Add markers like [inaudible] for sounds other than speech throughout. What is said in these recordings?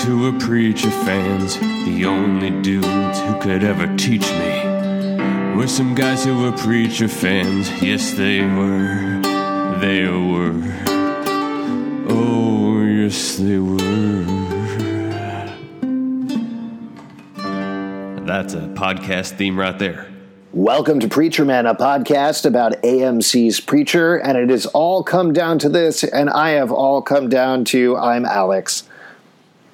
guys who were preacher fans. The only dudes who could ever teach me were some guys who were preacher fans. Yes, they were. They were. Oh, yes, they were. That's a podcast theme right there. Welcome to Preacher Man, a podcast about AMC's Preacher, and it has all come down to this, and I have all come down to I'm Alex.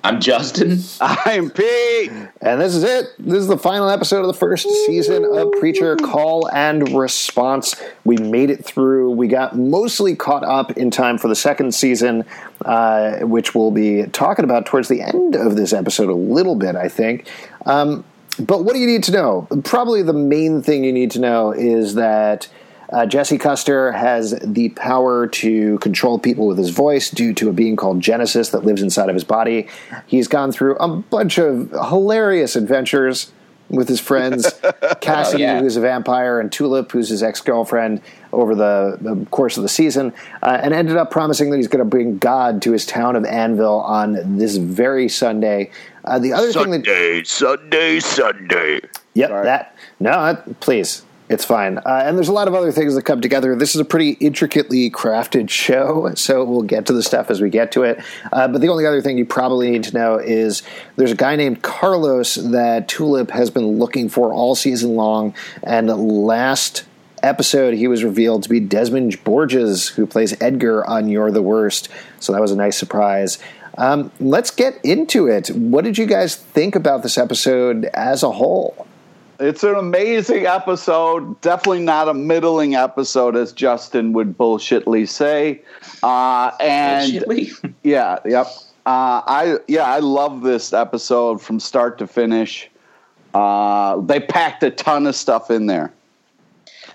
I'm Justin. [laughs] I'm Pete. And this is it. This is the final episode of the first season of Preacher Call and Response. We made it through. We got mostly caught up in time for the second season, uh, which we'll be talking about towards the end of this episode a little bit, I think. Um, but what do you need to know? Probably the main thing you need to know is that uh, Jesse Custer has the power to control people with his voice due to a being called Genesis that lives inside of his body. He's gone through a bunch of hilarious adventures with his friends Cassidy, [laughs] Oh, yeah. who's a vampire, and Tulip, who's his ex girlfriend, over the, the course of the season, uh, and ended up promising that he's going to bring God to his town of Anvil on this very Sunday. Uh, the other thing that Sunday, Sunday, Sunday. Yep, Sorry. that no, that, please, it's fine. Uh, and there's a lot of other things that come together. This is a pretty intricately crafted show, so we'll get to the stuff as we get to it. Uh, but the only other thing you probably need to know is there's a guy named Carlos that Tulip has been looking for all season long, and last episode he was revealed to be Desmin Borges, who plays Edgar on You're the Worst. So that was a nice surprise. Um, let's get into it. What did you guys think about this episode as a whole? It's an amazing episode. Definitely not a middling episode, as Justin would bullshitly say. Uh, and Bullshitly? [laughs] yeah, yep. Uh, I yeah, I love this episode from start to finish. Uh, they packed a ton of stuff in there.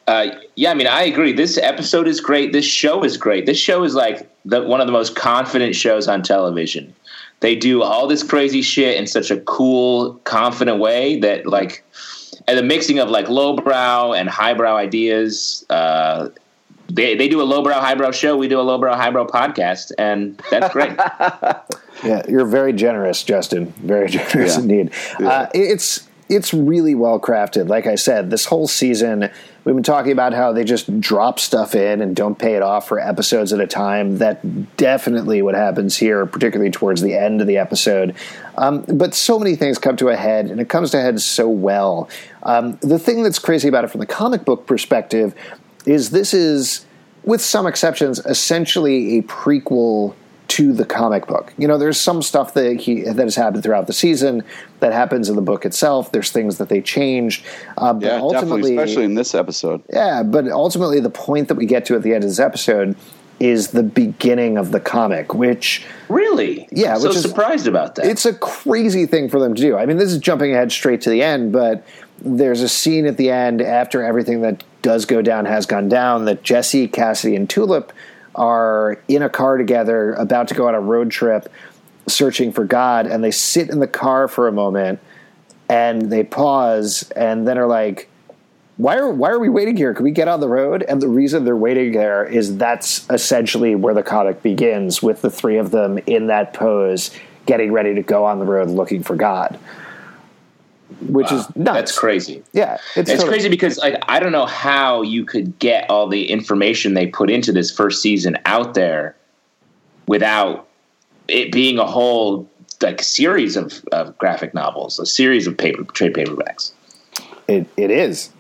Uh, yeah, I mean, I agree. This episode is great. This show is great. This show is like the, one of the most confident shows on television. They do all this crazy shit in such a cool, confident way that, like, and the mixing of like lowbrow and highbrow ideas. Uh, they they do a lowbrow highbrow show. We do a lowbrow highbrow podcast, and that's great. [laughs] Yeah, you're very generous, Justin. Very [laughs] generous Yeah. indeed. Uh, it's it's really well crafted. Like I said, this whole season we've been talking about how they just drop stuff in and don't pay it off for episodes at a time. That definitely what happens here, particularly towards the end of the episode. Um, but so many things come to a head, and it comes to a head so well. Um, the thing that's crazy about it from the comic book perspective is this is, with some exceptions, essentially a prequel to the comic book. You know, there's some stuff that he that has happened throughout the season that happens in the book itself. There's things that they changed, uh, but Yeah, definitely, ultimately, especially in this episode. yeah. But ultimately, the point that we get to at the end of this episode is the beginning of the comic, which really? Yeah, I'm so which is- surprised about that. it's a crazy thing for them to do. I mean, this is jumping ahead straight to the end, but there's a scene at the end after everything that does go down has gone down that Jesse, Cassidy, and Tulip are in a car together about to go on a road trip searching for God, and they sit in the car for a moment and they pause and then are like, why are why are we waiting here? Can we get on the road? And the reason they're waiting there is that's essentially where the comic begins with the three of them in that pose, getting ready to go on the road looking for God. Which is nuts. That's crazy. Yeah, It's totally- crazy because like I don't know how you could get all the information they put into this first season out there without it being a whole like series of, of graphic novels, a series of paper trade paperbacks. It, it is.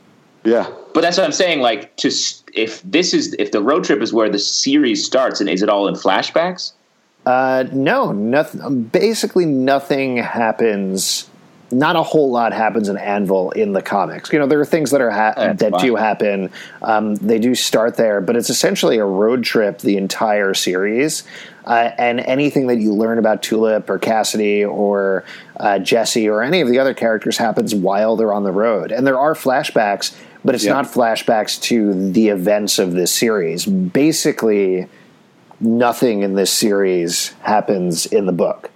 Yeah, But that's what I'm saying. Like, to if this is if the road trip is where the series starts, and is it all in flashbacks? Uh, no, nothing. Basically, nothing happens. Not a whole lot happens in Anvil in the comics. You know, there are things that are ha- That's that do happen. Um, they do start there, but it's essentially a road trip the entire series. Uh, and anything that you learn about Tulip or Cassidy or uh, Jesse or any of the other characters happens while they're on the road. And there are flashbacks, but it's Yeah. not flashbacks to the events of this series. Basically, nothing in this series happens in the book.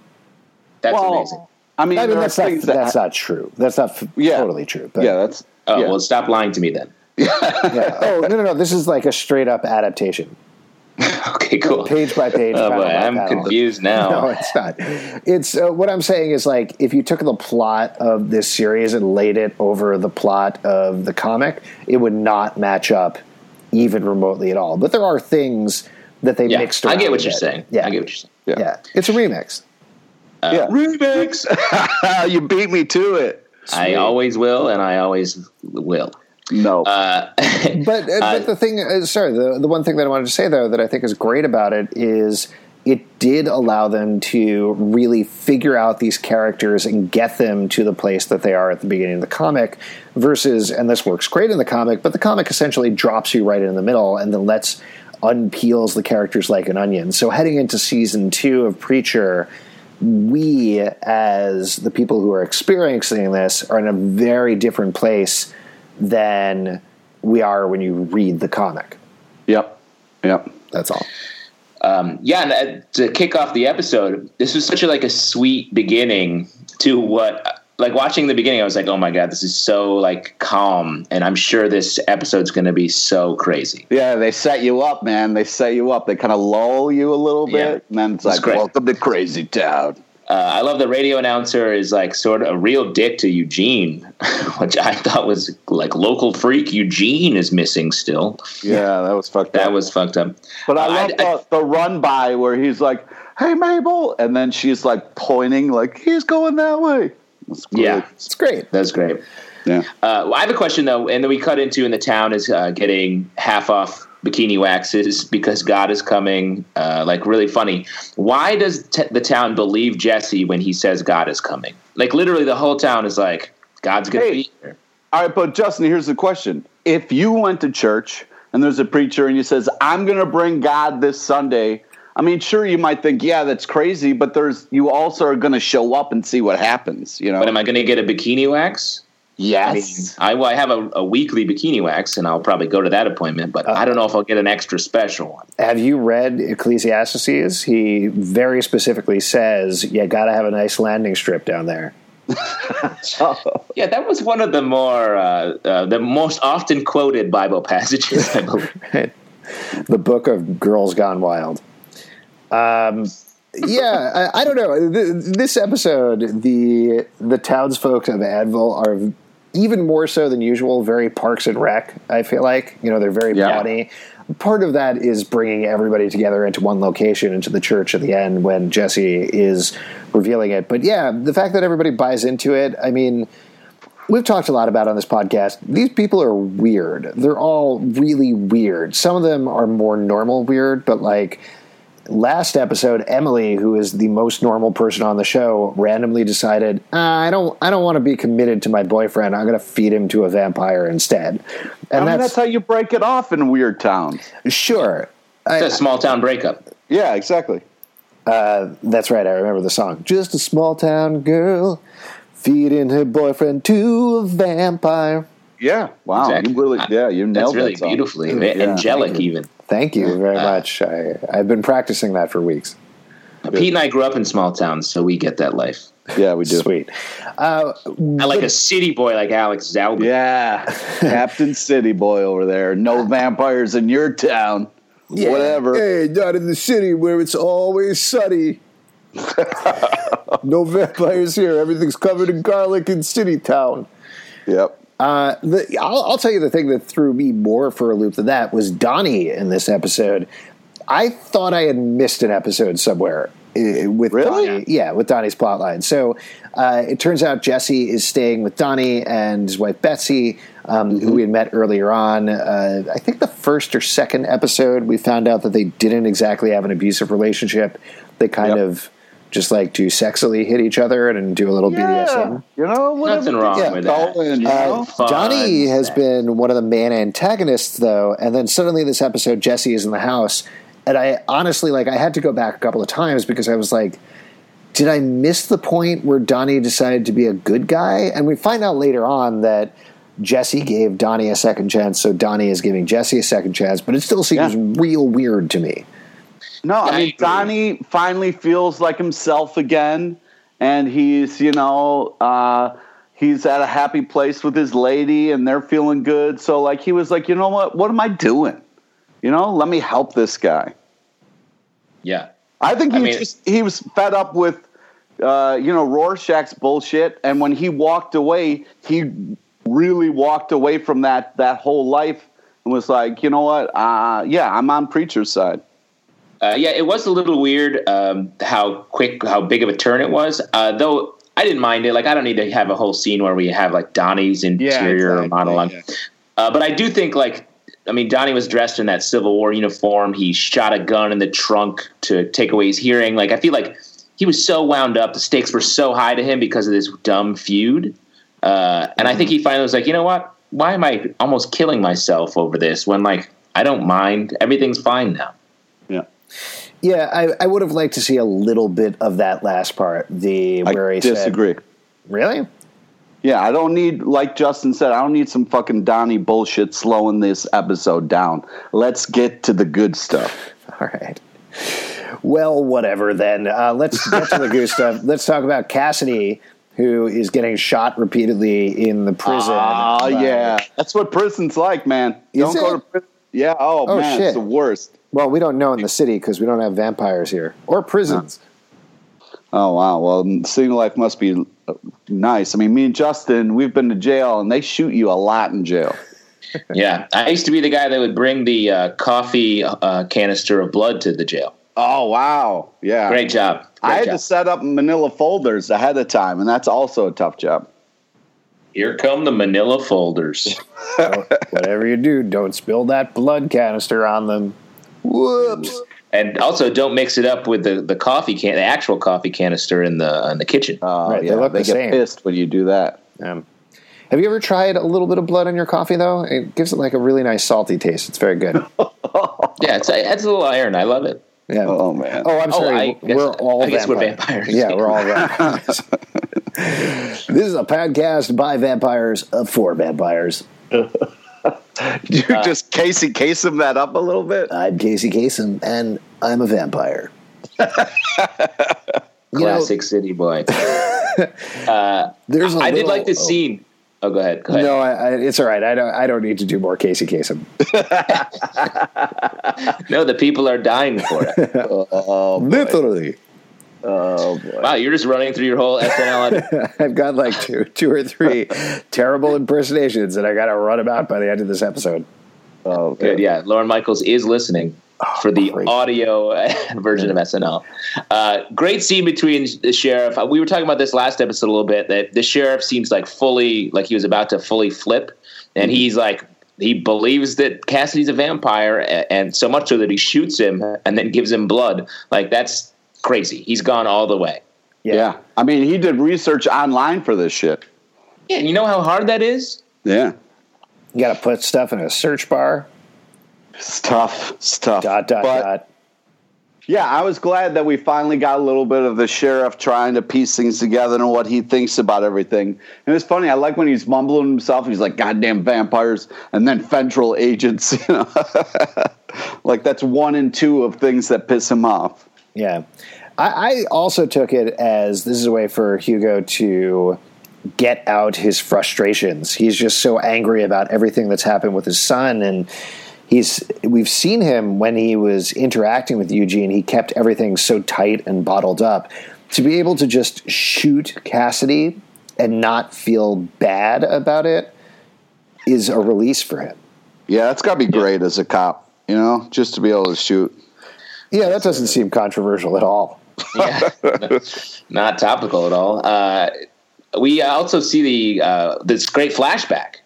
That's well, amazing. I mean, I mean, that's not, things that that's not true. That's not f- Yeah. totally true. But yeah, that's Oh yeah. well, stop lying to me then. [laughs] yeah. Oh no, no, no! This is like a straight up adaptation. [laughs] okay, cool. Page by page. Oh boy, I'm panel. confused [laughs] now. No, it's not. It's uh, what I'm saying is like if you took the plot of this series and laid it over the plot of the comic, it would not match up even remotely at all. But there are things that they yeah, mixed. I get what you're bit. saying. Yeah, I get what you're saying. Yeah. yeah. It's a remix. Yeah. Remix. [laughs] you beat me to it. I always will, and I always will. No. Uh, [laughs] But uh, but the thing, uh, sorry, the the one thing that I wanted to say though that I think is great about it is it did allow them to really figure out these characters and get them to the place that they are at the beginning of the comic versus and this works great in the comic but the comic essentially drops you right in the middle and then lets unpeels the characters like an onion so heading into season two of preacher we as the people who are experiencing this are in a very different place than we are when you read the comic yep. Yep. that's all um, yeah, and uh, to kick off the episode, this was such a like a sweet beginning to what. Like watching the beginning, I was like, "Oh my god, this is so like calm," and I'm sure this episode's going to be so crazy. Yeah, they set you up, man. They set you up. They kind of lull you a little bit, Yeah. and then it's That's like, great. "Welcome to Crazy Town." Uh, I love the radio announcer is like sort of a real dick to Eugene, [laughs] which I thought was like local freak. Eugene is missing still. Yeah, that was fucked up. That up. was fucked up. But I Uh, love I- the, the run by where he's like, "Hey, Mabel," and then she's like pointing, like he's going that way. That's great. Yeah, it's great that's great. yeah. Uh, I have a question though, and then we cut into in the town is uh, getting half off bikini waxes because God is coming. Uh, like really funny. Why does t- the town believe Jesse when he says God is coming? Like literally, the whole town is like, God's gonna Hey. be here. All right, but Justin, here's the question: If you went to church and there's a preacher and he says, "I'm going to bring God this Sunday," I mean, sure, you might think, "Yeah, that's crazy," but there's you also are going to show up and see what happens. You know? But am I going to get a bikini wax? I mean, yes. I, well, I have a, a weekly bikini wax, and I'll probably go to that appointment. But I don't know if I'll get an extra special one. have you read ecclesiastes he very specifically says you gotta have a nice landing strip down there [laughs] Yeah, that was one of the more uh, uh, the most often quoted Bible passages. I believe. [laughs] the book of girls gone wild um, yeah I, I don't know Th- this episode the the townsfolk of Anvil are even more so than usual very parks and rec i feel like you know they're very Yeah. funny part of that is bringing everybody together into one location into the church at the end when jesse is revealing it but yeah the fact that everybody buys into it i mean we've talked a lot about on this podcast. These people are weird. They're all really weird. Some of them are more normal weird, but like last episode, Emily, who is the most normal person on the show, randomly decided, ah, I don't, I don't want to be committed to my boyfriend. I'm going to feed him to a vampire instead. I And mean, that's, that's, how you break it off in weird towns. sure. I- It's a small town breakup. Yeah, exactly. That's right. I remember the song. Just a small town girl feeding her boyfriend to a vampire. Yeah. Wow. Exactly. You really, yeah, you nailed That's nailed really that song. beautifully Yeah. angelic, even. Thank you very much. I, I've been practicing that for weeks. Pete and I grew up in small towns, so we get that life. Yeah, we do. Sweet. Uh, I like a city boy like Alex Zalbin. Yeah, [laughs] Captain City Boy over there. No vampires in your town. Yeah. Whatever. Hey, not in the city where it's always sunny. [laughs] no vampires here. Everything's covered in garlic in City Town. Yep. Uh, the, I'll, I'll tell you the thing that threw me more for a loop than that was Donnie in this episode. I thought I had missed an episode somewhere uh, with Really? Donnie. Yeah, with Donnie's plotline. So uh, it turns out Jesse is staying with Donnie and his wife Betsy, um, who we had met earlier on. Uh, I think the first or second episode, we found out that they didn't exactly have an abusive relationship. They kind Yep. of just like to sexily hit each other and do a little Yeah. BDSM. You know, whatever. Nothing wrong Yeah. with that. Going, Uh. Johnny has been one of the main antagonists, though, and then suddenly this episode, Jesse is in the house, and I honestly like I had to go back a couple of times because I was like, did I miss the point where Donnie decided to be a good guy? And we find out later on that Jesse gave Donnie a second chance, so Donnie is giving Jesse a second chance, but it still seems Yeah. real weird to me. No, I mean. Donnie finally feels like himself again, and he's you know uh, he's at a happy place with his lady, and they're feeling good. So like he was like, you know what? What am I doing? You know, let me help this guy. Yeah. I think he I mean- just he was fed up with uh, you know Rorschach's bullshit, and when he walked away, he really walked away from that that whole life and was like, you know what? Uh, yeah, I'm on preacher's side. Uh, yeah, it was a little weird um, how quick, how big of a turn it was. Uh, though I didn't mind it. Like I don't need to have a whole scene where we have like Donnie's interior exactly, monologue. yeah. Uh, but I do think like I mean Donnie was dressed in that Civil War uniform. He shot a gun in the trunk to take away his hearing. Like I feel like he was so wound up. The stakes were so high to him because of this dumb feud. Uh, and I think he finally was like, you know what? Why am I almost killing myself over this when like I don't mind. Everything's fine now. Yeah, I, I would have liked to see a little bit of that last part. The where I he disagree. said, "Really? Yeah, I don't need, like Justin said, I don't need some fucking Donnie bullshit slowing this episode down. Let's get to the good stuff. [laughs] All right. Well, whatever then. Uh, let's get to the goose [laughs] stuff. Let's talk about Cassidy, who is getting shot repeatedly in the prison. Oh, yeah. That's what prison's like, man. Is don't go to prison. Yeah, oh, Oh, man, shit. it's the worst. Well, we don't know in the city because we don't have vampires here or prisons. Oh, wow. Well, single life must be uh, nice. I mean, me and Justin, we've been to jail, and they shoot you a lot in jail. [laughs] Yeah, I used to be the guy that would bring the uh, coffee uh, canister of blood to the jail. Oh, wow. Yeah. Great job. Great I had job. to set up manila folders ahead of time, and that's also a tough job. Here come the Manila folders. [laughs] Whatever you do, don't spill that blood canister on them. Whoops. and also, don't mix it up with the, the coffee can, the actual coffee canister in the in the kitchen. Oh, Right, they yeah. look they the get same. pissed when you do that. Um, have you ever tried a little bit of blood on your coffee, though? It gives it like a really nice salty taste. It's very good. [laughs] yeah, it's adds a little iron. I love it. Yeah. Oh, man. Oh, I'm Oh, sorry. I we're all I guess we're vampires. vampires. Yeah, we're all [laughs] vampires. [laughs] this is a podcast by vampires uh, for vampires. Did [laughs] you Uh, just Casey Kasem that up a little bit? I'm Casey Kasem, and I'm a vampire. [laughs] You know, Classic city boy. [laughs] there's a I did like this oh. scene. Oh, go ahead. Go ahead. No, I, I, it's all right. I don't. I don't need to do more Casey Kasem. No, the people are dying for it. Oh, Literally, oh boy. wow, you're just running through your whole SNL. [laughs] I've got like two, two or three [laughs] terrible impersonations, and I got to run them out by the end of this episode. Oh, Good, yeah. Lorne Michaels is listening for the great. audio [laughs] version of SNL. Uh, great scene between the sheriff. Uh, We were talking about this last episode a little bit. That the sheriff seems like fully, like he was about to fully flip, and he's like he believes that Cassidy's a vampire, and so much so that he shoots him and then gives him blood. Like that's crazy. He's gone all the way. Yeah. I mean, he did research online for this shit. Yeah, and you know how hard that is. Yeah. You got to put stuff in a search bar. It's tough. It's tough. Dot dot But, dot. Yeah, I was glad that we finally got a little bit of the sheriff trying to piece things together and what he thinks about everything. And it's funny, I like when he's mumbling himself. He's like, "Goddamn vampires," and then federal agents. [laughs] You know, [laughs] like that's one and two of things that piss him off. Yeah. I, I also took it as this is a way for Hugo to get out his frustrations. He's just so angry about everything that's happened with his son and he's we've seen him when he was interacting with Eugene, he kept everything so tight and bottled up. To be able to just shoot Cassidy and not feel bad about it is a release for him. Yeah, that's got to be great as a cop. You know, just to be able to shoot. Yeah, that doesn't seem controversial at all. [laughs] yeah, not topical at all. Uh, we also see the uh, this great flashback.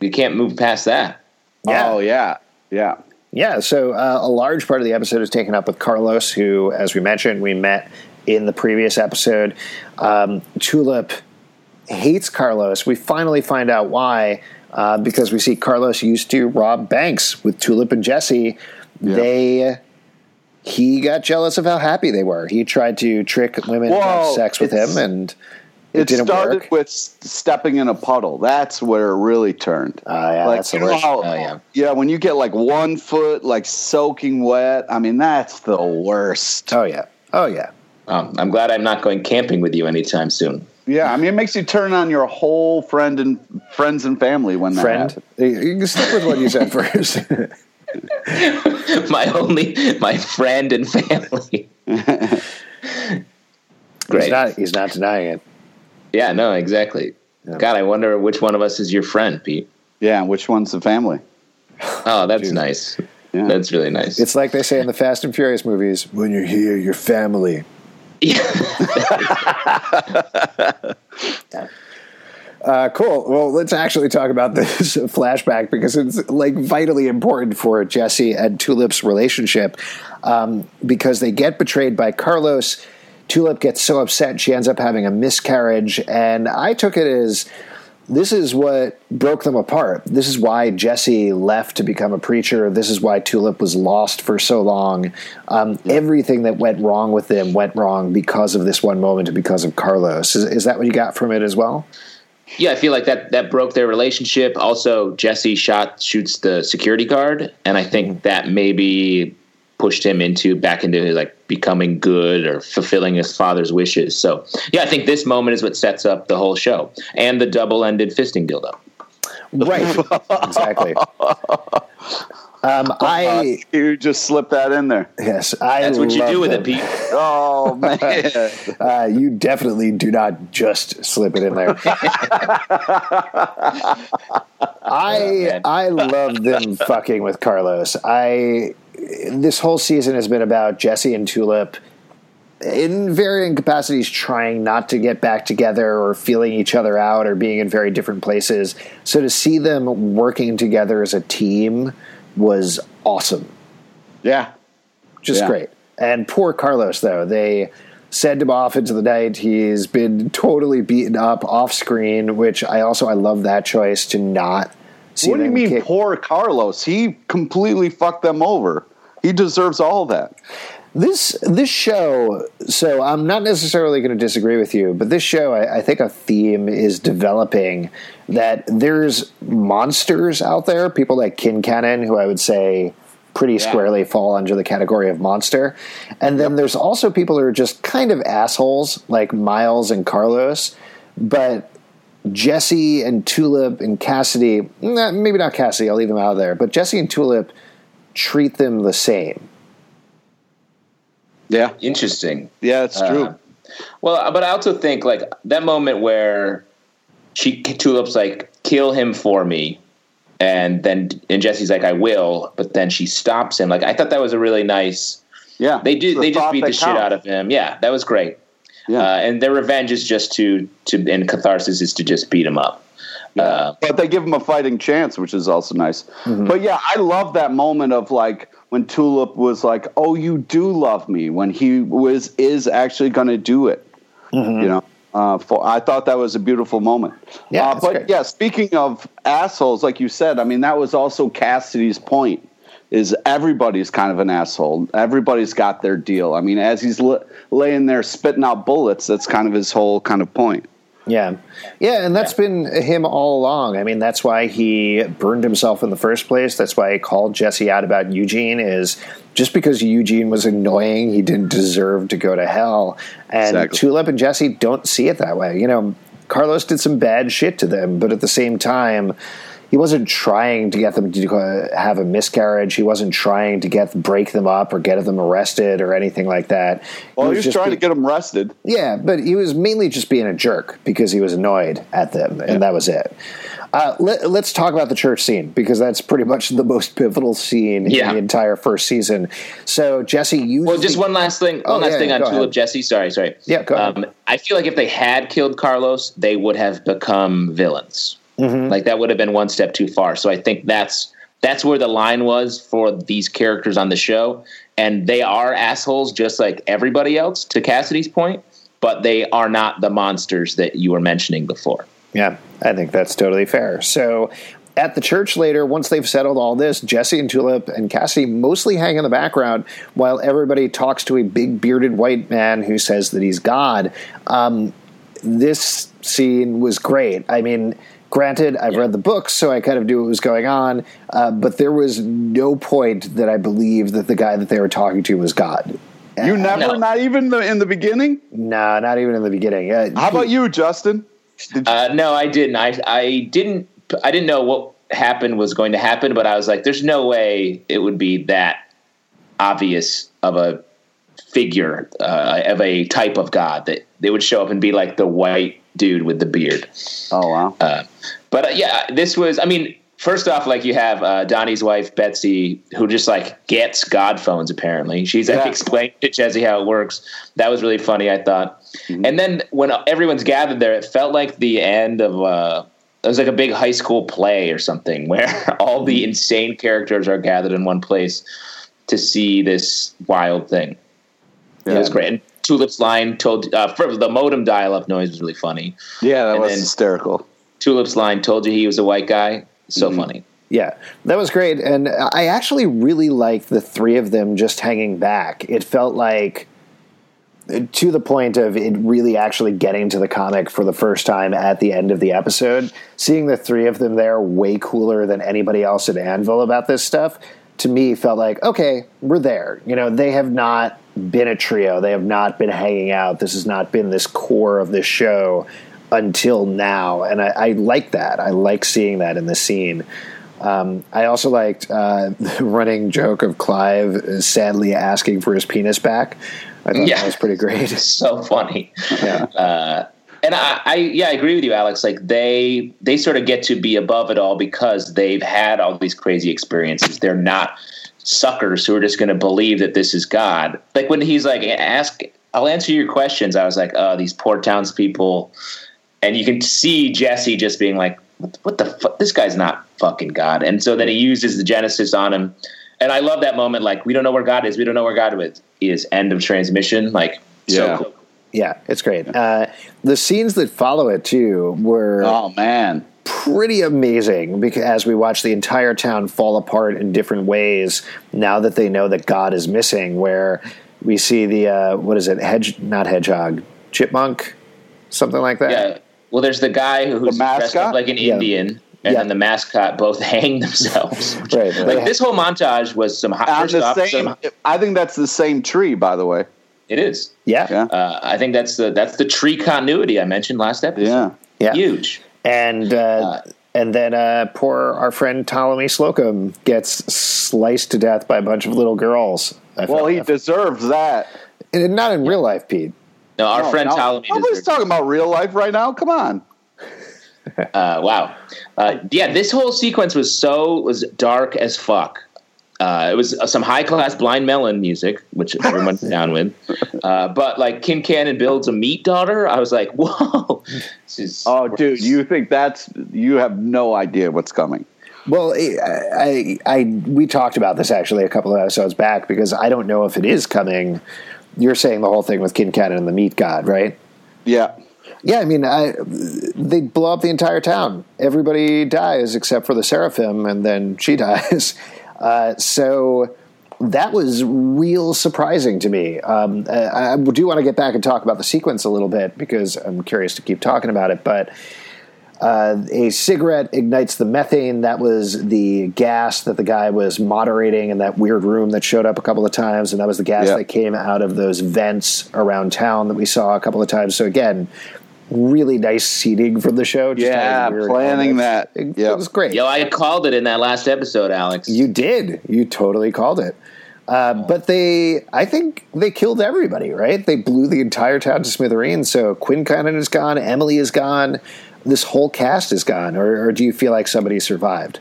We can't move past that. Yeah. Oh yeah, yeah. Yeah, so uh, a large part of the episode is taken up with Carlos, who, as we mentioned, we met in the previous episode. Um, Tulip hates Carlos. We finally find out why, uh, because we see Carlos used to rob banks with Tulip and Jesse. They. He got jealous of how happy they were. He tried to trick women to have sex with him, and it, It, didn't started work. with stepping in a puddle. That's where it really turned. Ah, yeah, that's the you worst. how- Oh, yeah. yeah. When you get like one foot like soaking wet, I mean that's the worst. oh yeah, oh yeah. Um, I'm glad I'm not going camping with you anytime soon. Yeah, I mean it makes you turn on your whole friend and friends and family when that Friend, happens. you stick with what you said [laughs] first. [laughs] my only my friend and family. He's Great. not, he's not denying it. yeah, no, exactly. Yeah. God, I wonder which one of us is your friend, Pete. Yeah, which one's the family? Oh, that's nice. Yeah. That's really nice. It's like they say in the Fast and Furious movies when you're here, you're family. [laughs] Uh, cool. Well, let's actually talk about [laughs] this flashback because it's like vitally important for Jesse and Tulip's relationship um, because they get betrayed by Carlos. Tulip gets so upset she ends up having a miscarriage, and I took it as this is what broke them apart. This is why Jesse left to become a preacher. This is why Tulip was lost for so long. Um, everything that went wrong with them went wrong because of this one moment and because of Carlos. Is, is that what you got from it as well? Yeah, I feel like that that broke their relationship. Also, Jesse shot shoots the security guard, and I think that maybe pushed him into back into like becoming good or fulfilling his father's wishes. So yeah, I think this moment is what sets up the whole show and the double ended fisting dildo. Right. [laughs] exactly. [laughs] Um, [laughs] I You just slip that in there. yes, I. That's what you do with them. it, Pete. Oh [laughs] man. Uh, you definitely do not just slip it in there. [laughs] I I love them fucking with Carlos. I this whole season has been about Jesse and Tulip in varying capacities trying not to get back together or feeling each other out or being in very different places. So to see them working together as a team was awesome yeah. just Yeah. great. And poor Carlos, though, they send him off into the night. He's been totally beaten up off screen, which I also I love that choice to not see. What do you mean, kick- poor Carlos? He completely fucked them over. He deserves all that. This this show. So I'm not necessarily going to disagree with you, but this show, I, I think a theme is developing that there's monsters out there. People like Quincannon, who I would say pretty squarely fall under the category of monster. And then there's also people who are just kind of assholes, like Miles and Carlos. But Jesse and Tulip and Cassidy, maybe not Cassidy, I'll leave them out of there, but Jesse and Tulip treat them the same. Yeah. Interesting. Yeah, it's true. Uh, well, but I also think like that moment where she Tulip's like, "Kill him for me," and then and Jesse's like, "I will," but then she stops him. Like I thought that was a really nice. yeah. They do. The They just beat the that shit out of him. Yeah, that was great. Yeah. Uh, and their revenge is just to to and catharsis is to just beat him up. Uh, but they give him a fighting chance, which is also nice. Mm-hmm. But yeah, I love that moment of like when Tulip was like, "Oh, you do love me," when he was is actually going to do it. Mm-hmm. You know, uh, for, I thought that was a beautiful moment. Yeah, uh, but great. yeah, speaking of assholes, like you said, I mean that was also Cassidy's point. Is everybody's kind of an asshole? Everybody's got their deal. I mean, as he's laying there spitting out bullets, that's kind of his whole kind of point. Yeah. Yeah, and that's been him all along. I mean, that's why he burned himself in the first place. That's why he called Jesse out about Eugene is just because Eugene was annoying, he didn't deserve to go to hell. And Exactly. Tulip and Jesse don't see it that way. You know, Carlos did some bad shit to them, but at the same time, he wasn't trying to get them to uh, have a miscarriage. He wasn't trying to get break them up or get them arrested or anything like that. Well, he was, just trying be- to get them arrested. yeah, but he was mainly just being a jerk because he was annoyed at them, and that was it. Uh, let, us talk about the church scene because that's pretty much the most pivotal scene Yeah. in the entire first season. So Jesse, you Well, just one last thing. Oh, One last yeah, thing on Tulip ahead. Jesse. Sorry, sorry. Yeah, go ahead. Um, I feel like if they had killed Carlos, they would have become villains. Mm-hmm. Like that would have been one step too far. So I think that's that's where the line was for these characters on the show, and they are assholes just like everybody else. To Cassidy's point, but they are not the monsters that you were mentioning before. Yeah, I think that's totally fair. So at the church later, once they've settled all this, Jesse and Tulip and Cassidy mostly hang in the background while everybody talks to a big bearded white man who says that he's God. Um, this scene was great. I mean, granted, I've read the books, so I kind of knew what was going on, uh, but there was no point that I believed that the guy that they were talking to was God. You never, No. not even the, in the beginning. No, not even in the beginning. Uh, How about you, Justin? Did you, Uh, no, I didn't. I I didn't. I didn't know what happened was going to happen, but I was like, there's no way it would be that obvious of a figure uh, of a type of god that they would show up and be like the white dude with the beard. Oh wow. Uh, but uh, yeah, this was. I mean, first off, like you have uh, Donnie's wife Betsy, who just like gets God phones. Apparently, she's like Yeah. explaining to Jesse how it works. That was really funny. I thought. Mm-hmm. And then when everyone's gathered there, it felt like the end of. Uh, it was like a big high school play or something [laughs] where all Mm-hmm. the insane characters are gathered in one place to see this wild thing. It was great. And Tulip's line told uh, for the modem dial-up noise was really funny. Yeah, that And was hysterical. Tulip's line told you he was a white guy. So Mm-hmm. funny. Yeah, that was great. And I actually really liked the three of them just hanging back. It felt like to the point of it really actually getting to the comic for the first time at the end of the episode. Seeing the three of them there way cooler than anybody else at Anvil about this stuff to me felt like, okay, we're there. You know, they have not been a trio, they have not been hanging out. This has not been this core of this show until now. And I, I like that. I like seeing that in the scene. Um, I also liked uh, the [laughs] running joke of Clive sadly asking for his penis back. I thought Yeah. that was pretty great. [laughs] So funny. Yeah. Uh, and I, I, yeah, I agree with you, Alex. Like they, they sort of get to be above it all because they've had all these crazy experiences. They're not suckers who are just going to believe that this is God. Like when he's like, ask, I'll answer your questions. I was like, oh, these poor townspeople. And you can see Jesse just being like, what, what the fuck? This guy's not fucking God. And so then he uses the Genesis on him. And I love that moment. Like, we don't know where God is. We don't know where God is. Is end of transmission. Like, Yeah. so cool. Yeah, it's great. Uh, the scenes that follow it too were Oh man. Pretty amazing because as we watch the entire town fall apart in different ways now that they know that God is missing. Where we see the uh, what is it? Hedge, not hedgehog, chipmunk, something like that. Yeah. Well, there's the guy who's The dressed up like an Yeah. Indian, and Yeah. then the mascot both [laughs] hang themselves. [laughs] Right. Like this whole montage was some hot. On the same, some, I think that's the same tree, by the way. it is. Yeah. Yeah. Uh, I think that's the that's the tree continuity I mentioned last episode. Yeah. Yeah. Huge. And uh, and then uh, poor our friend Ptolemy Slocum gets sliced to death by a bunch of little girls. I Well, felt- he deserves that. and not in real life, Pete. No, our No, friend no. Ptolemy. Nobody's deserves- talking about real life right now. Come on. [laughs] Uh, wow. Uh, yeah, this whole sequence was so was dark as fuck. Uh, it was uh, some high class blind melon music, which everyone's [laughs] down with. Uh, but like Quincannon builds a meat daughter, I was like, [laughs] whoa. This is, Oh, dude, you think that's you have no idea what's coming. Well, I, I, I, we talked about this actually a couple of episodes back because I don't know if it is coming. You're saying the whole thing with Quincannon and the Meat God, right? Yeah. Yeah, I mean, I, they blow up the entire town. Everybody dies except for the Seraphim, and then she [laughs] dies. Uh, so that was real surprising to me. Um, I, I do want to get back and talk about the sequence a little bit because I'm curious to keep talking about it. But uh, a cigarette ignites the methane. That was the gas that the guy was moderating in that weird room that showed up a couple of times, and that was the gas that came out of those vents around town that we saw a couple of times. So again, really nice seating from the show. Just Yeah, had weird planning elements. that. It, Yep. it was great. Yo, I called it in that last episode, Alex. You did. You totally called it. Uh, but they, I think they killed everybody, right? They blew the entire town to smithereens. So Quincannon is gone, Emily is gone, this whole cast is gone. Or, or do you feel like somebody survived?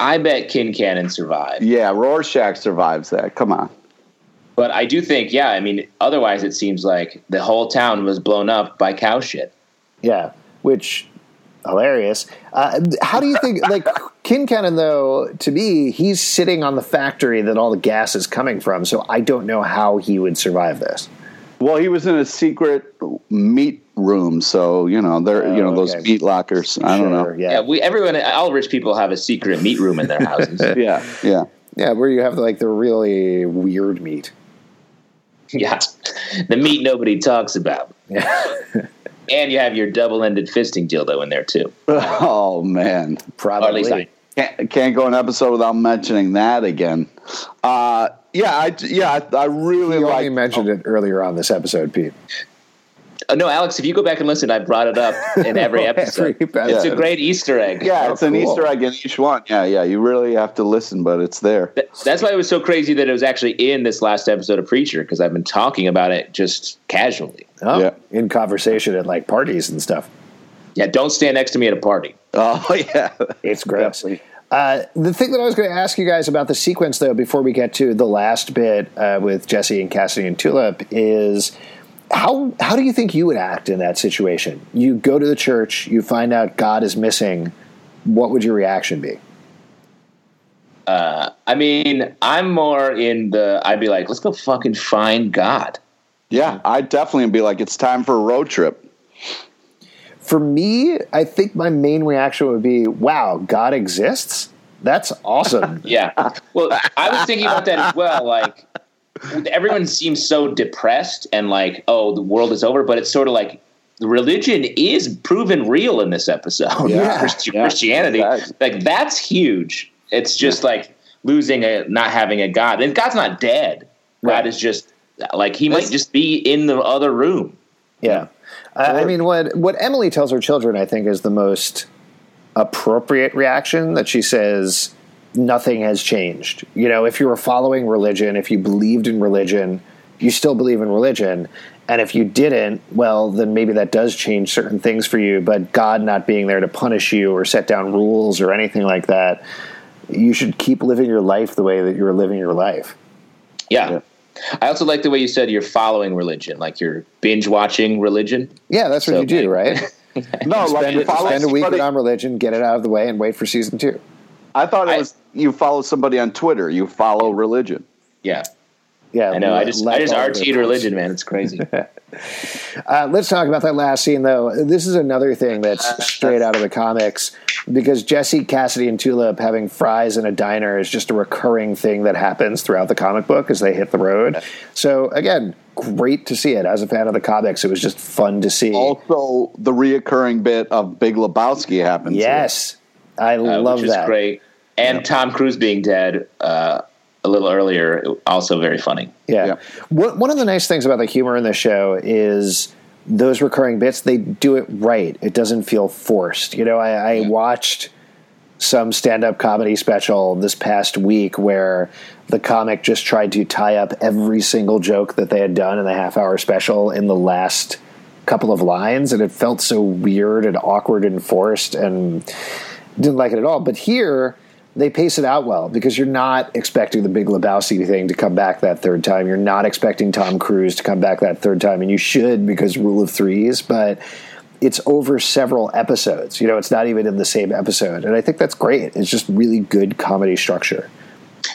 I bet Quincannon survived. Yeah, Rorschach survives that. Come on. But I do think, yeah, I mean, otherwise it seems like the whole town was blown up by cow shit. Yeah, which hilarious. Uh, how do you think? [laughs] Like Quincannon, though, to me, he's sitting on the factory that all the gas is coming from. So I don't know how he would survive this. Well, he was in a secret meat room, so you know they're you know those okay. meat lockers. I don't Sure, know. Yeah, Yeah, we everyone, all rich people have a secret meat room in their houses. [laughs] Yeah, yeah. yeah, where you have like the really weird meat. [laughs] yeah, the meat nobody talks about. Yeah, [laughs] And you have your double-ended fisting dildo in there too. [laughs] Oh man, Or at least I, probably. can't, can't go an episode without mentioning that again. Uh, yeah, I yeah, I, I really like. only mentioned it earlier on this episode, Pete. Oh, no, Alex, if you go back and listen, I brought it up in [laughs] every episode. Every it's Yeah. a great Easter egg. Yeah, Oh, it's an cool. Easter egg in each one. Yeah, yeah. You really have to listen, but it's there. Th- That's why it was so crazy that it was actually in this last episode of Preacher because I've been talking about it just casually. Oh, Yeah. in conversation at like parties and stuff. Yeah, don't stand next to me at a party. Oh [laughs] yeah, It's gross. Definitely. Uh, the thing that I was going to ask you guys about the sequence, though, before we get to the last bit uh, with Jesse and Cassidy and Tulip, is how how do you think you would act in that situation? You go to the church, you find out God is missing. What would your reaction be? Uh, I mean, I'm more in the. I'd be like, let's go fucking find God. yeah. I'd definitely be like, it's time for a road trip. For me, I think my main reaction would be, "Wow, God exists. That's awesome." [laughs] Yeah. Well, I was thinking about that as well. Like, everyone seems so depressed and like, oh, the world is over. But it's sort of like religion is proven real in this episode. Yeah. [laughs] Christi- Yeah. Christianity, Exactly. like that's huge. It's just like losing a not having a God, and God's not dead. Right. God is just like he might just be in the other room. Yeah. I I mean, what what Emily tells her children, I think, is the most appropriate reaction. That she says, "Nothing has changed." You know, if you were following religion, if you believed in religion, you still believe in religion, and if you didn't, well, then maybe that does change certain things for you. But God not being there to punish you or set down rules or anything like that, you should keep living your life the way that you're living your life. Yeah. Yeah. I also like the way you said you're following religion, like you're binge watching religion. Yeah, that's what So- you do, right? [laughs] No, like spend, you follow spend a week on religion, get it out of the way, and wait for season two. I thought it I- was you follow somebody on Twitter. You follow religion. Yeah. Yeah, I know. I just I just all of RT'd religion, man. It's crazy. [laughs] Uh, let's talk about that last scene, though. This is another thing that's straight out of the comics because Jesse, Cassidy, and Tulip having fries in a diner is just a recurring thing that happens throughout the comic book as they hit the road. So, again, great to see it. As a fan of the comics, it was just fun to see. Also, the reoccurring bit of Big Lebowski happens. here. Yes, I uh, love which is that. great. And Tom Cruise being dead uh, a little earlier, also very funny. Yeah. Yeah. One one of the nice things about the humor in the show is those recurring bits, they do it right. It doesn't feel forced. You know, I, I watched some stand up comedy special this past week where the comic just tried to tie up every single joke that they had done in the half hour special in the last couple of lines. And it felt so weird and awkward and forced and didn't like it at all. But here, they pace it out well because you're not expecting the big Lebowski thing to come back that third time. You're not expecting Tom Cruise to come back that third time, and you should because rule of threes. But it's over several episodes. You know, it's not even in the same episode, and I think that's great. It's just really good comedy structure.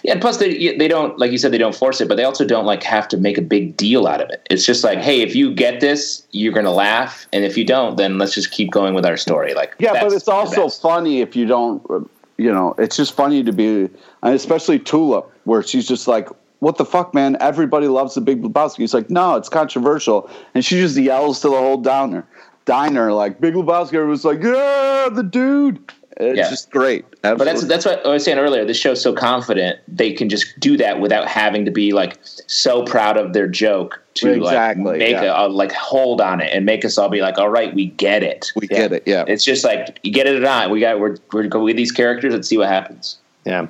Yeah, and plus they they don't like you said they don't force it, but they also don't like have to make a big deal out of it. It's just like, hey, if you get this, you're gonna laugh, and if you don't, then let's just keep going with our story. Like, Yeah, but it's also funny if you don't, you know, it's just funny to be, and especially Tulip, where she's just like, what the fuck, man? Everybody loves the Big Lebowski. He's like, no, it's controversial. And she just yells to the whole downer, diner, like, Big Lebowski was like, yeah, the dude. It's Yeah. just great. But that's that's what I was saying earlier. This show's so confident they can just do that without having to be like so proud of their joke to Exactly, like make yeah. a, a like hold on it and make us all be like, all right, we get it. we get it, yeah. It's just like you get it or not. We got we're we're going with these characters. Let's see what happens. Yeah.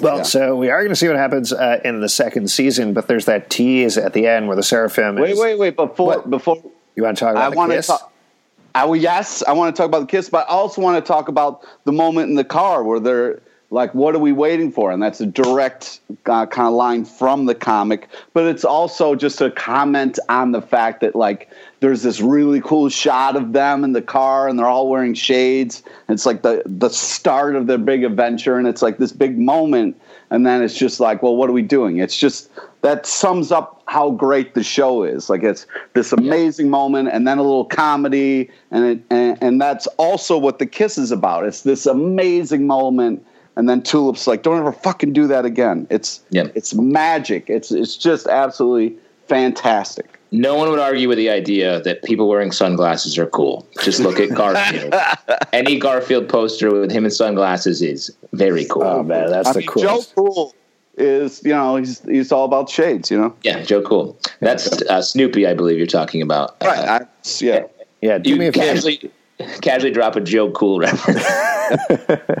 Well, Yeah. so we are going to see what happens uh, in the second season, but there's that tease at the end where the seraphim. wait, is, wait, wait. Before, What? before, You want to talk I about the want to kiss? talk. I, well, yes, I want to talk about the kiss, but I also want to talk about the moment in the car where they're like, "What are we waiting for?" And that's a direct uh, kind of line from the comic, but it's also just a comment on the fact that like there's this really cool shot of them in the car, and they're all wearing shades. It's like the the start of their big adventure, and it's like this big moment, and then it's just like, well, what are we doing? It's just that sums up how great the show is. Like it's this amazing moment, and then a little comedy, and it, and, and that's also what the kiss is about. It's this amazing moment, and then Tulip's like, "Don't ever fucking do that again." It's Yep. it's magic. It's it's just absolutely fantastic. No one would argue with the idea that people wearing sunglasses are cool. Just look at [laughs] Garfield. Any Garfield poster with him in sunglasses is very cool. Oh man, that's I the mean, coolest. Joe Cool is you know he's he's all about shades. You know. Yeah, Joe Cool. That's uh, Snoopy, I believe you're talking about. Right. Uh, I, yeah. Yeah, do me you a favor. casually casually drop a Joe Cool reference. [laughs] [laughs]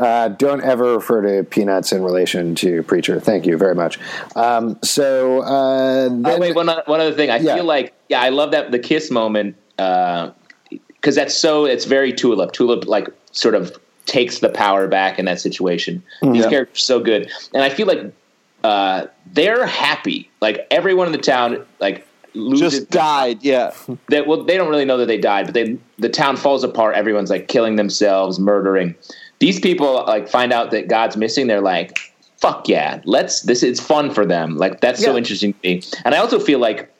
Uh, don't ever refer to peanuts in relation to preacher. Thank you very much. Um, so uh, then, Oh, wait, one, other- one other thing. I Yeah. feel like, yeah, I love that the kiss moment because that's so. It's very Tulip. Tulip like sort of takes the power back in that situation. These Yeah. characters are so good, and I feel like uh, they're happy. Like everyone in the town, like loses. Just died. Yeah. [laughs] they, well, they don't really know that they died, but they the town falls apart. Everyone's like killing themselves, murdering. These people like find out that God's missing. They're like, "Fuck yeah, let's." This is fun for them. Like that's so interesting to me. And I also feel like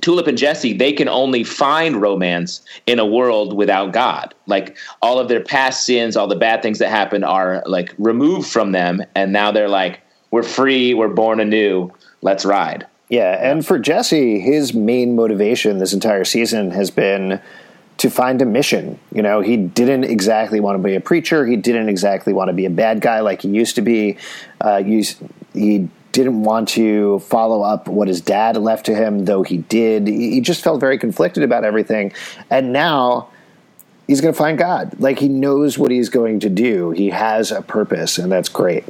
Tulip and Jesse, they can only find romance in a world without God. Like all of their past sins, all the bad things that happened are like removed from them, and now they're like, "We're free. We're born anew. Let's ride." Yeah, and for Jesse, his main motivation this entire season has been to find a mission. You know, he didn't exactly want to be a preacher. He didn't exactly want to be a bad guy like he used to be. Uh, he didn't want to follow up what his dad left to him, though he did. He he just felt very conflicted about everything. And now he's going to find God. Like he knows what he's going to do. He has a purpose, and that's great.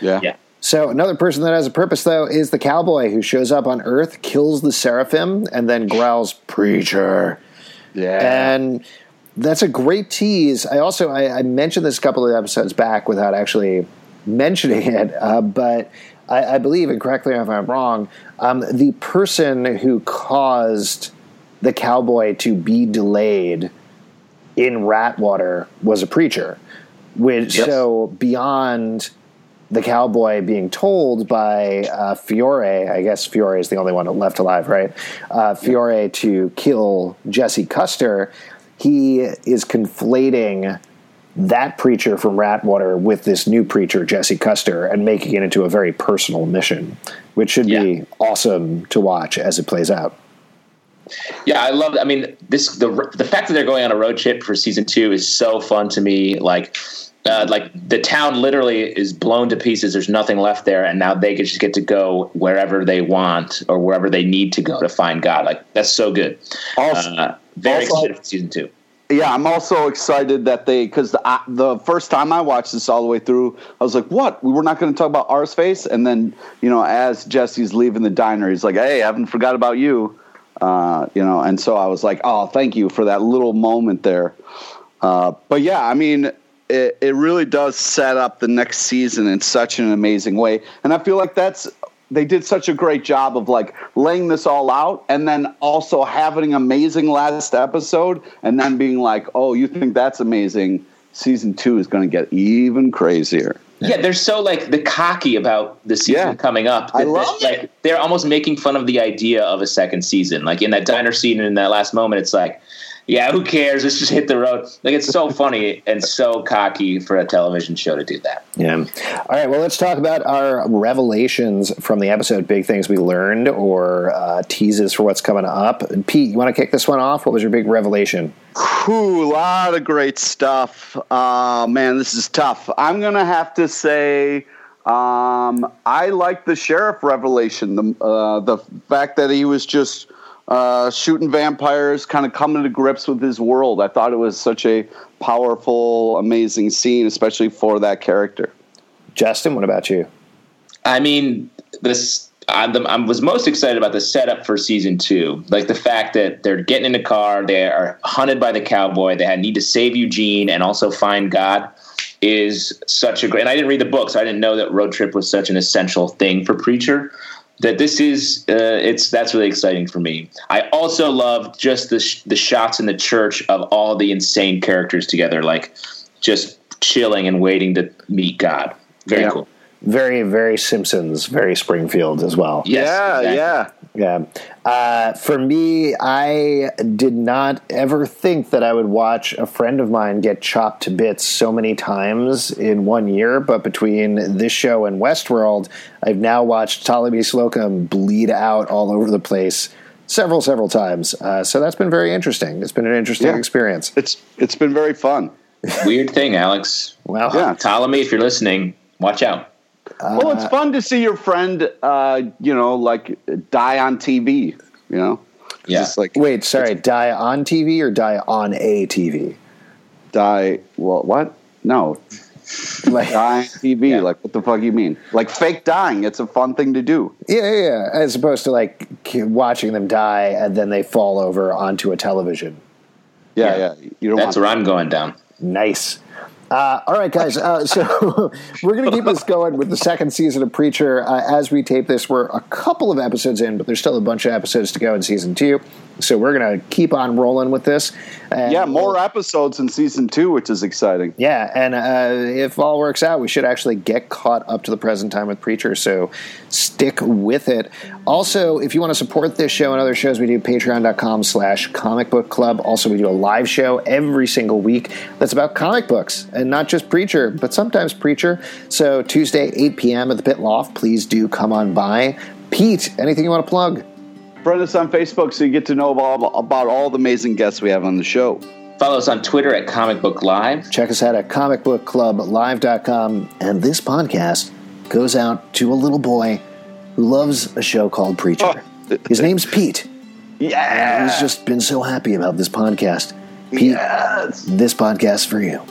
Yeah. Yeah. So another person that has a purpose, though, is the cowboy who shows up on Earth, kills the seraphim, and then growls "preacher," Yeah. and that's a great tease. I also I, I mentioned this a couple of episodes back without actually mentioning [laughs] it, uh, but I, I believe, and correct me if I'm wrong, um, the person who caused the cowboy to be delayed in Ratwater was a preacher. Which Yes. so beyond the cowboy being told by uh, Fiore, I guess Fiore is the only one left alive, right? Uh, Fiore to kill Jesse Custer, he is conflating that preacher from Ratwater with this new preacher, Jesse Custer, and making it into a very personal mission, which should Yeah. be awesome to watch as it plays out. Yeah, I love. I mean, this the the fact that they're going on a road trip for season two is so fun to me. Like, uh, like the town literally is blown to pieces. There's nothing left there, and now they just get to go wherever they want or wherever they need to go to find God. Like that's so good. Also- uh, very also- excited for season two. Yeah, I'm also excited that they because the, I- the first time I watched this all the way through, I was like, "What? We were not going to talk about Arseface?" And then, you know, as Jesse's leaving the diner, he's like, "Hey, I haven't forgot about you," uh, you know. And so I was like, "Oh, thank you for that little moment there." Uh, but yeah, I mean, it, it really does set up the next season in such an amazing way, and I feel like that's they did such a great job of like laying this all out and then also having an amazing last episode and then being like, oh, you think that's amazing? Season two is going to get even crazier. Yeah, they're so like the cocky about the season Yeah. coming up. I that- love that, like they're almost making fun of the idea of a second season. Like in that diner scene and in that last moment, it's like, yeah, who cares? Let's just hit the road. Like it's so [laughs] funny and so cocky for a television show to do that. Yeah. All right. Well, let's talk about our revelations from the episode. Big things we learned, or uh, teases for what's coming up. Pete, you want to kick this one off? What was your big revelation? Whew, a lot of great stuff. Uh, man, this is tough. I'm going to have to say um, I like the sheriff revelation. The, uh, the fact that he was just uh, shooting vampires, kind of coming to grips with his world. I thought it was such a powerful, amazing scene, especially for that character. Justin, what about you? I mean, this I'm the, I was most excited about the setup for season two, like the fact that they're getting in a car, they are hunted by the cowboy, they need to save Eugene and also find God. Is such a great. And I didn't read the book, so I didn't know that road trip was such an essential thing for Preacher. That this is, uh, it's that's really exciting for me. I also love just the sh- the shots in the church of all the insane characters together, like just chilling and waiting to meet God. Very Yeah. cool. Very, very Simpsons, very Springfield as well. Yes, yeah, exactly. yeah. Yeah. Uh, for me, I did not ever think that I would watch a friend of mine get chopped to bits so many times in one year. But between this show and Westworld, I've now watched Ptolemy Slocum bleed out all over the place several, several times. Uh, so that's been very interesting. It's been an interesting Yeah. experience. It's it's been very fun. Weird thing, Alex. Well, Yeah. Ptolemy, if you're listening, watch out. Well, it's fun to see your friend, uh, you know, like die on TV. You know, Yeah. Just like Wait, sorry, die on TV or die on a TV? die. Well, what? No, Like, die on TV. Yeah. Like, what the fuck you mean? Like fake dying. It's a fun thing to do. yeah, yeah, yeah, as opposed to like watching them die and then they fall over onto a television. Yeah, Yeah. yeah. You don't That's want. where I'm going down. Nice. Uh, all right, guys. Uh, so [laughs] we're going to keep this going with the second season of Preacher. Uh, as we tape this, we're a couple of episodes in, but there's still a bunch of episodes to go in season two. So we're going to keep on rolling with this. Yeah, more episodes in season two, which is exciting. Yeah, and uh, if all works out, we should actually get caught up to the present time with Preacher. So stick with it. Also, if you want to support this show and other shows, we do patreon.com slash comic book club. Also, we do a live show every single week that's about comic books and not just Preacher, but sometimes Preacher. So Tuesday, 8 p.m. at the Pit Loft. Please do come on by. Pete, anything you want to plug? Friend us on Facebook so you get to know about, about all the amazing guests we have on the show. Follow us on Twitter at Comic Book Live. Check us out at comicbookclublive.com. And this podcast goes out to a little boy who loves a show called Preacher. Oh. His name's Pete. Yeah, He's just been so happy about this podcast. Pete, yes. this podcast for you.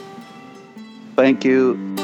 Thank you.